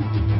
some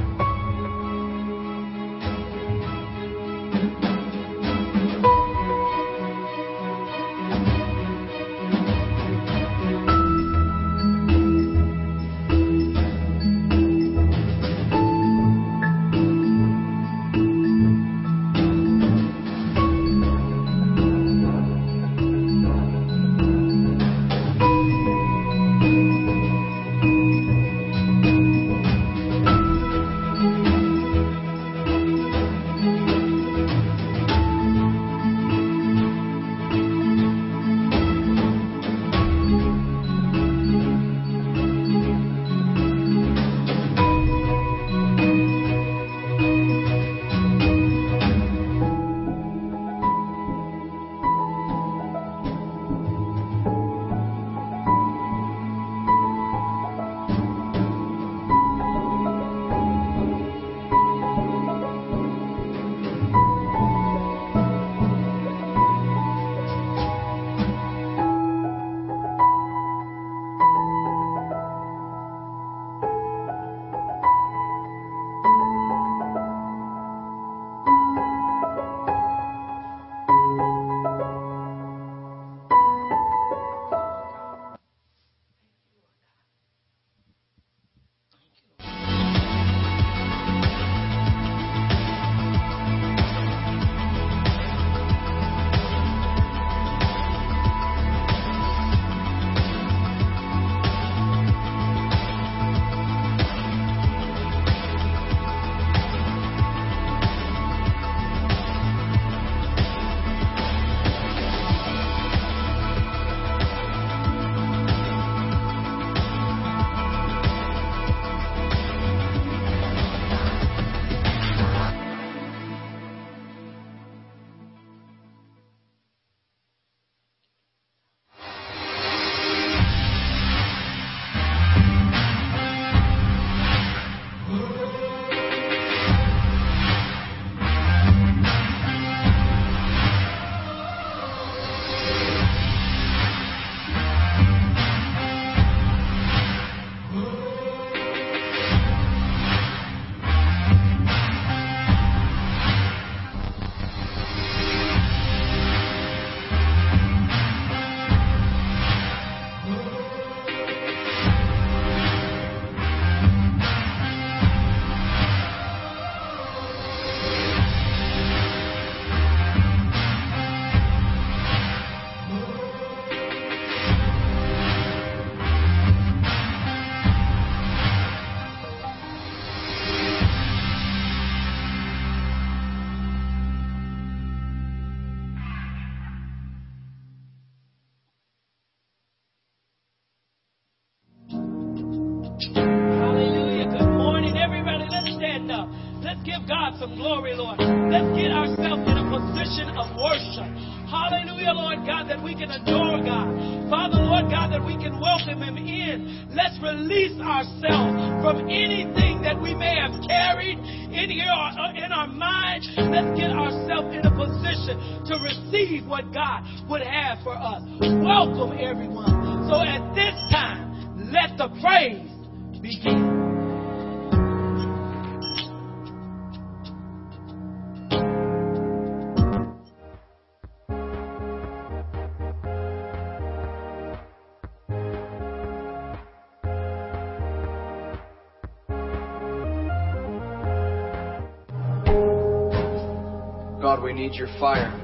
we need your fire.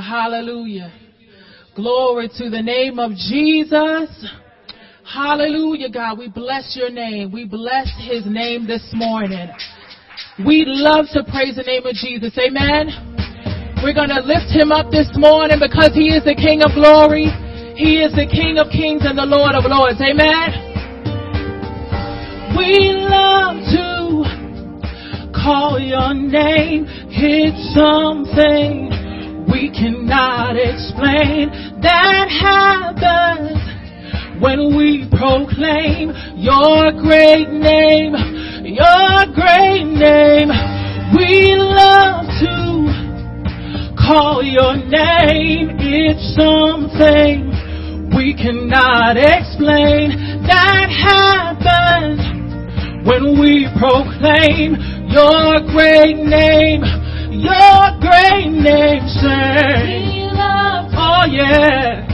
Hallelujah, hallelujah. Glory to the name of Jesus. Hallelujah, God. We bless your name. We bless his name this morning. We love to praise the name of Jesus. Amen. We're going to lift him up this morning because he is the King of glory. He is the King of kings and the Lord of lords. Amen. We love to call your name. It's something we cannot explain that happens when we proclaim your great name, your great name. We love to call your name, it's something we cannot explain that happens when we proclaim your great name, your great name, say, oh yeah,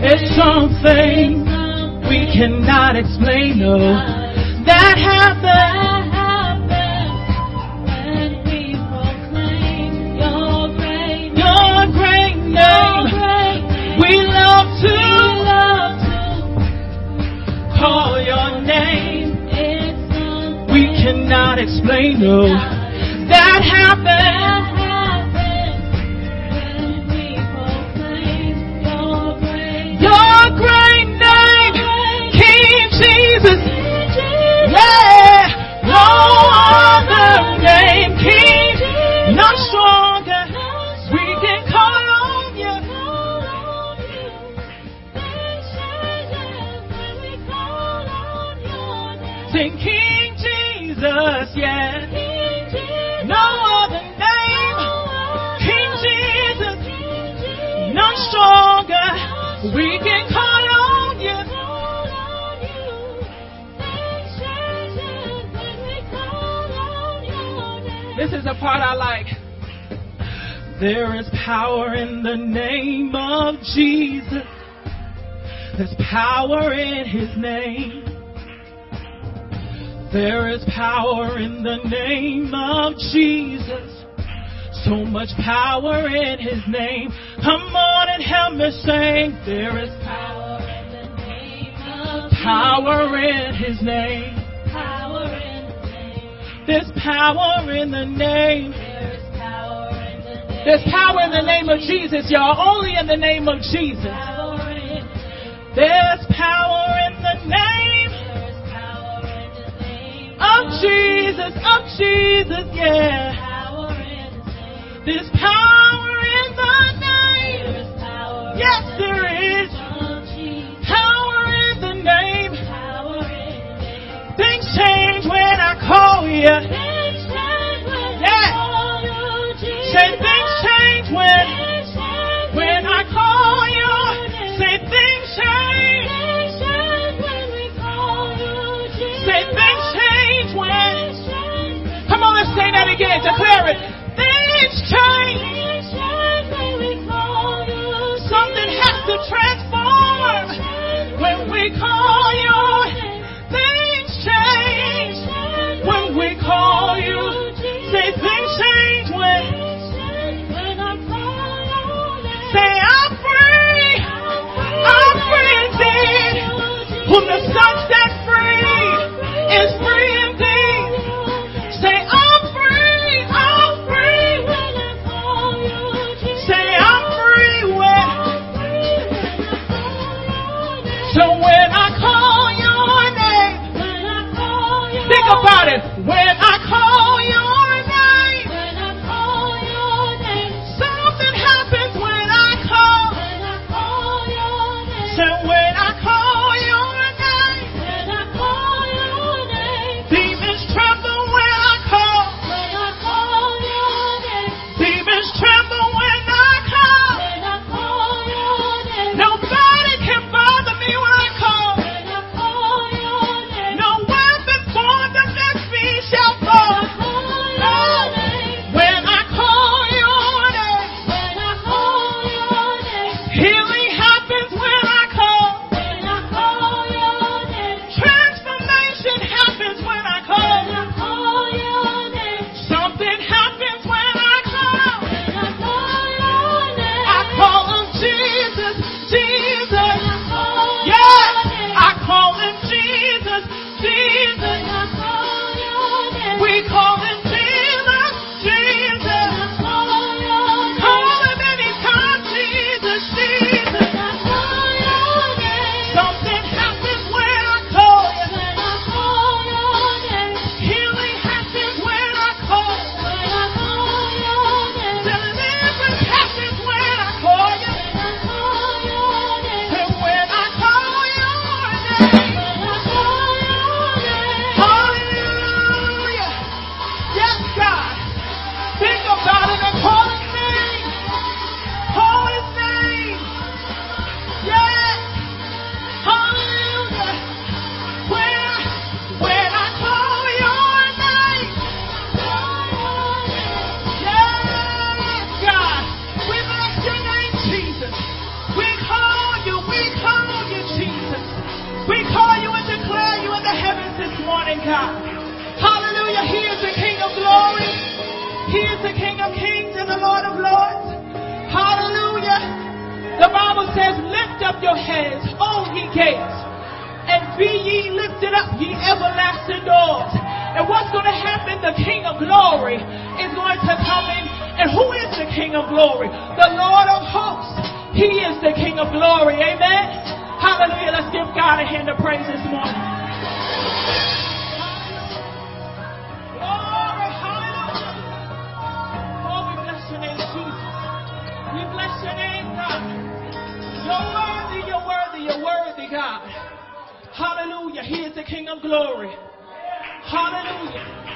it's something we cannot explain, no, that happens when We proclaim your great Your great name. We love to, call your name. We cannot explain, no. That is the part I like. There is power in the name of Jesus. There's power in his name. There is power in the name of Jesus. So much power in his name. Come on and help me sing. There is power in the name of power in his name. There's power in the name. There's power in the name of Jesus, y'all. Only in the name of Jesus. There's power in the name of Jesus, of Jesus, yeah. There's power Say things change when when I call you. Say things change. Things change when we call you Jesus. Say things change when. Come on, let's say that again. Declare it. Things change. Things change when we call you Something has to transform when we call you. Whom King of glory is going to come in. And who is the King of glory? The Lord of hosts. He is the King of glory. Amen. Hallelujah. Let's give God a hand of praise this morning. Glory, hallelujah. Oh, we bless your name, Jesus. We bless your name, God. You're worthy, you're worthy, you're worthy, God. Hallelujah. He is the King of glory. Hallelujah.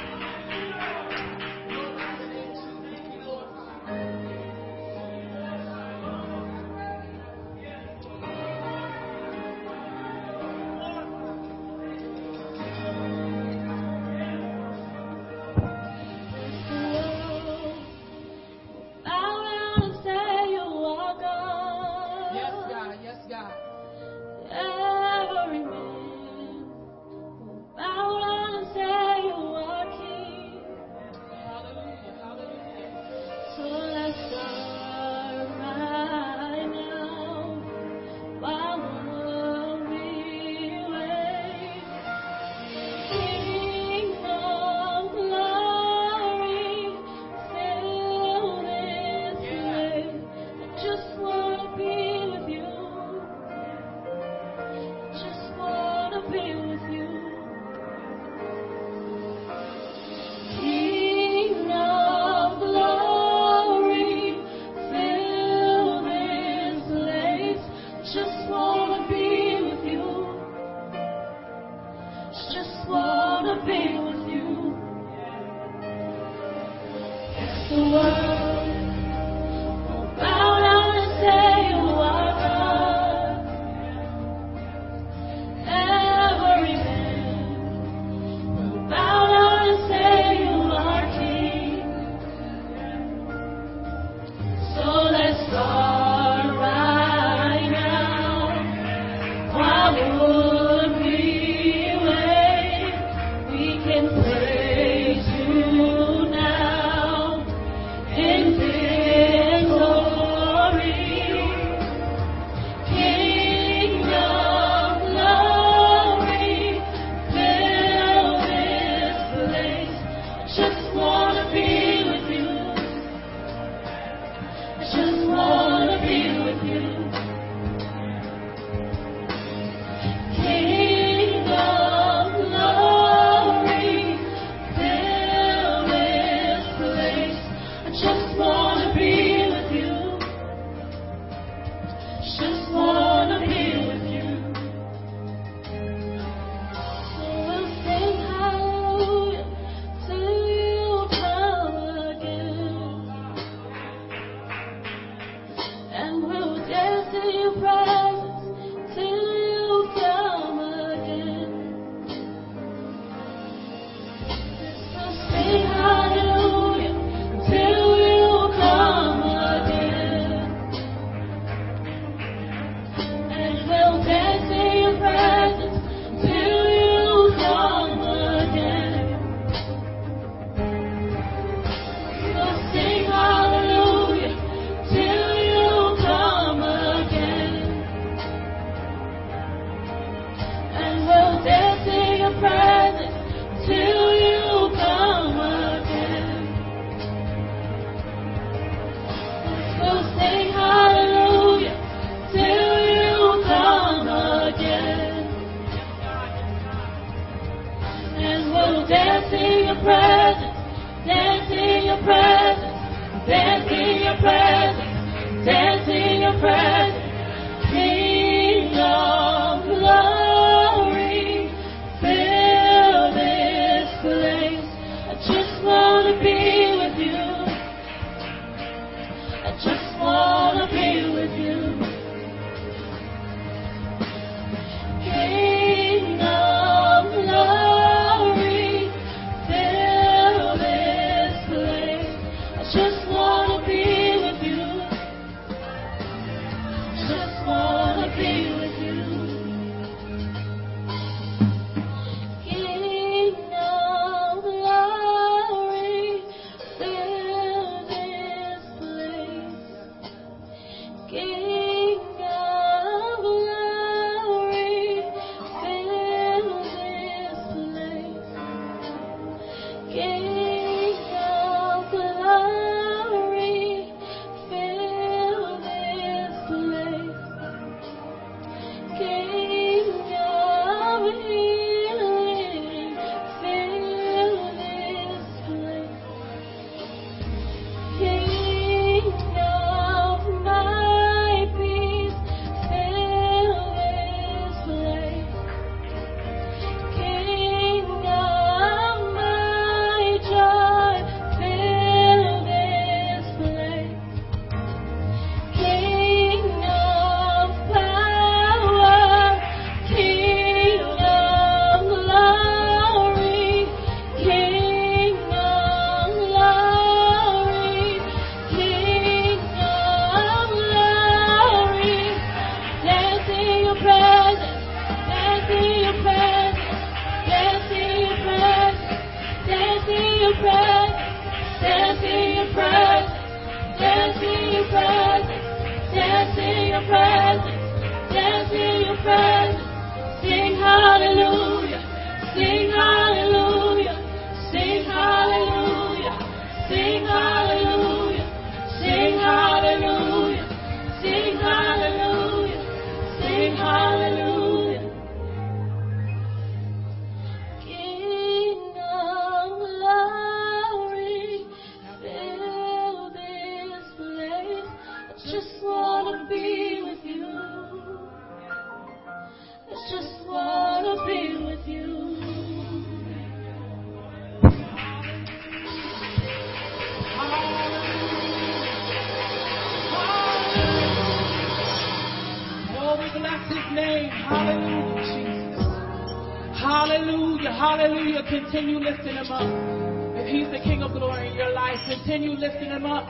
continue lifting him up. If he's the King of glory in your life, continue lifting him up.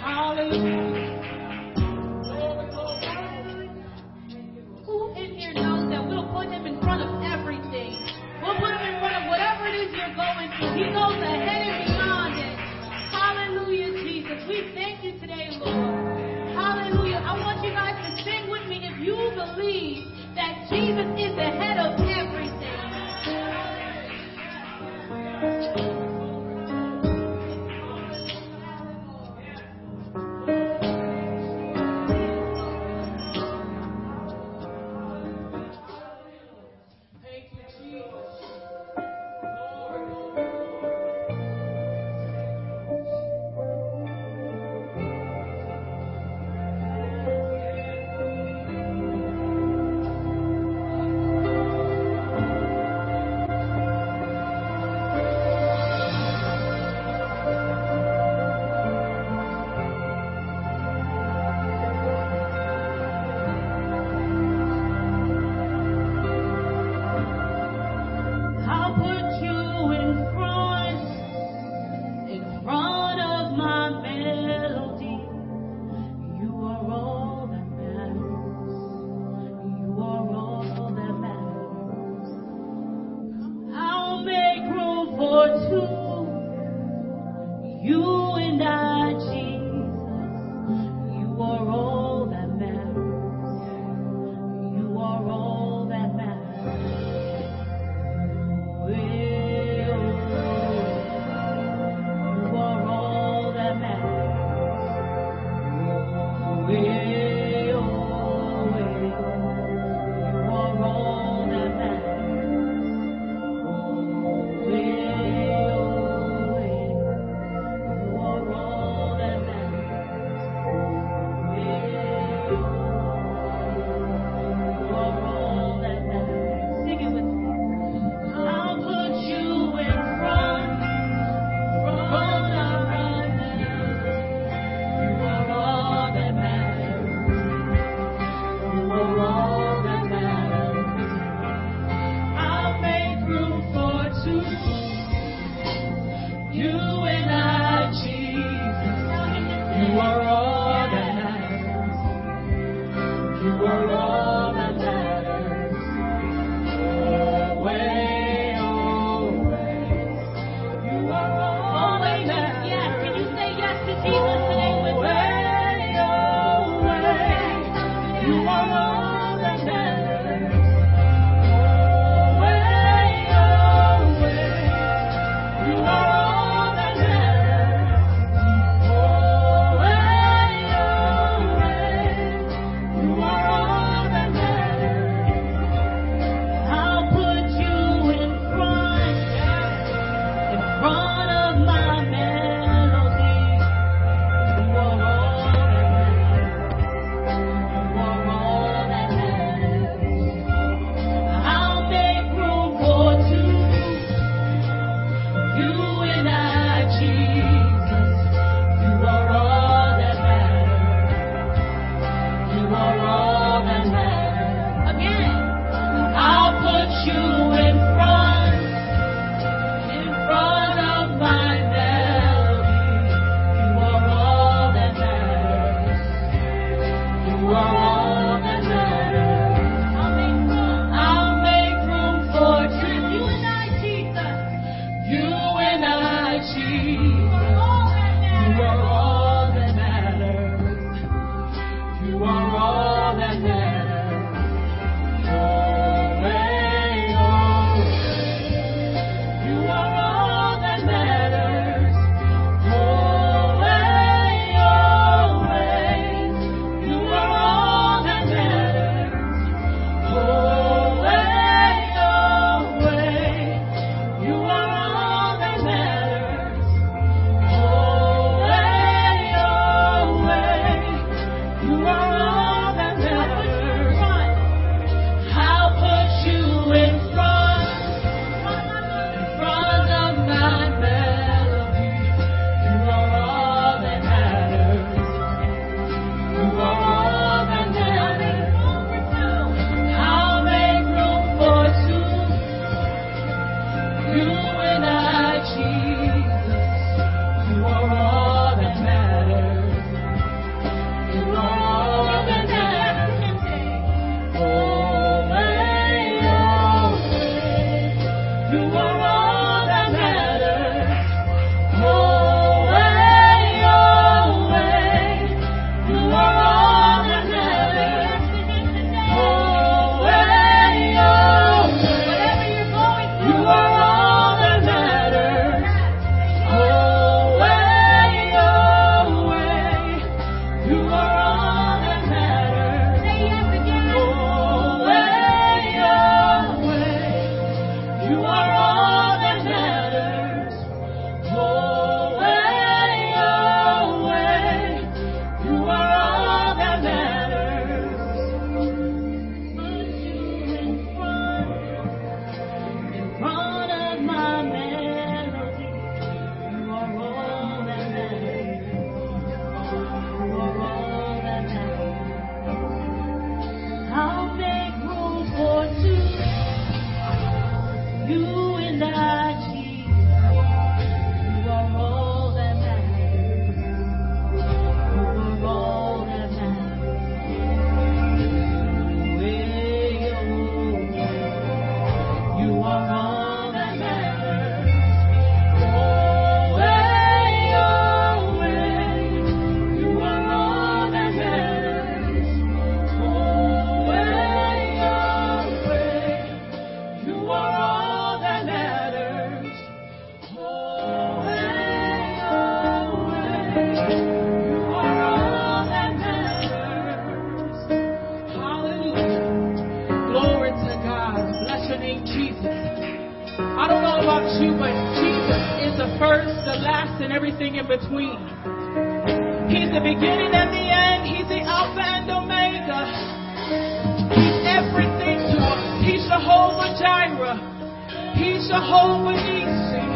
Hallelujah. Jehovah Nissi.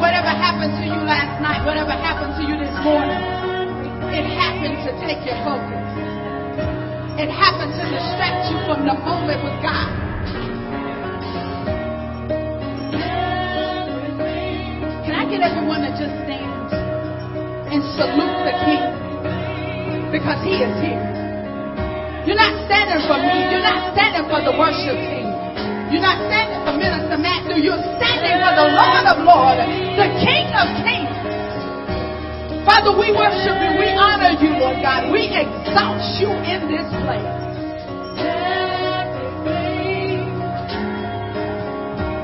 whatever happened to you last night, whatever happened to you this morning, it happened to take your focus. It happened to distract you from the moment with God. Can I get everyone to just stand and salute the King? Because he is here. You're not standing for me. You're not standing for the worship team. You're not standing to Minister Matt through. You're standing for the Lord of Lords, the King of Kings. Father, we worship you. We honor you, Lord God. We exalt you in this place.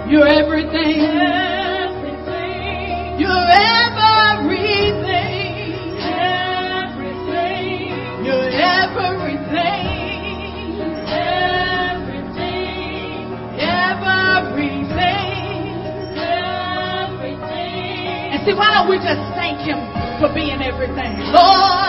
You're everything. You're everything. See, why don't we just thank Him for being everything? Lord.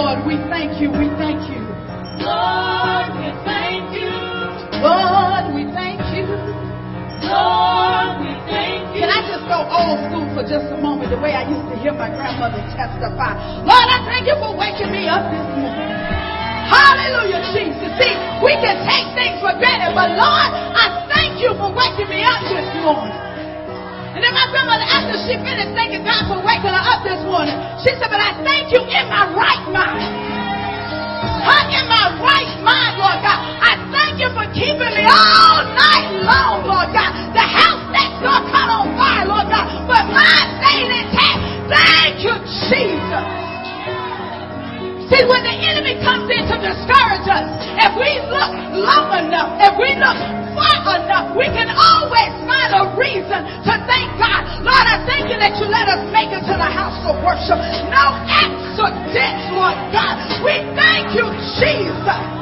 Lord, we thank you. We thank you. Lord, we thank you. Lord, we thank you. Lord, we thank you. Can I just go old school for just a moment, the way I used to hear my grandmother testify? Lord, I thank you for waking me up this morning. Hallelujah, Jesus. See, we can take things for granted, but Lord, I thank you for waking me up this morning. And then my grandmother, after she finished thanking God for waking her up this morning, she said, But I thank you in my right mind. Huh? In my right mind, Lord God. I thank you for keeping me all night long, Lord God. The house next door caught on fire, Lord God. But mine stayed intact. Thank you, Jesus. See, when the enemy comes in to discourage us, if we look long enough, if we look far enough, we can always find a reason to thank God. Lord, I thank you that you let us make it to the house of worship. No accidents, Lord God. We thank you, Jesus.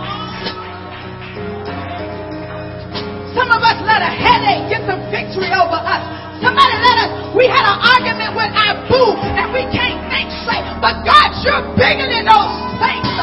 Some of us let a headache get the victory over us. Somebody let us, we had an argument with our boo and we can't think straight. But God, you're bigger than those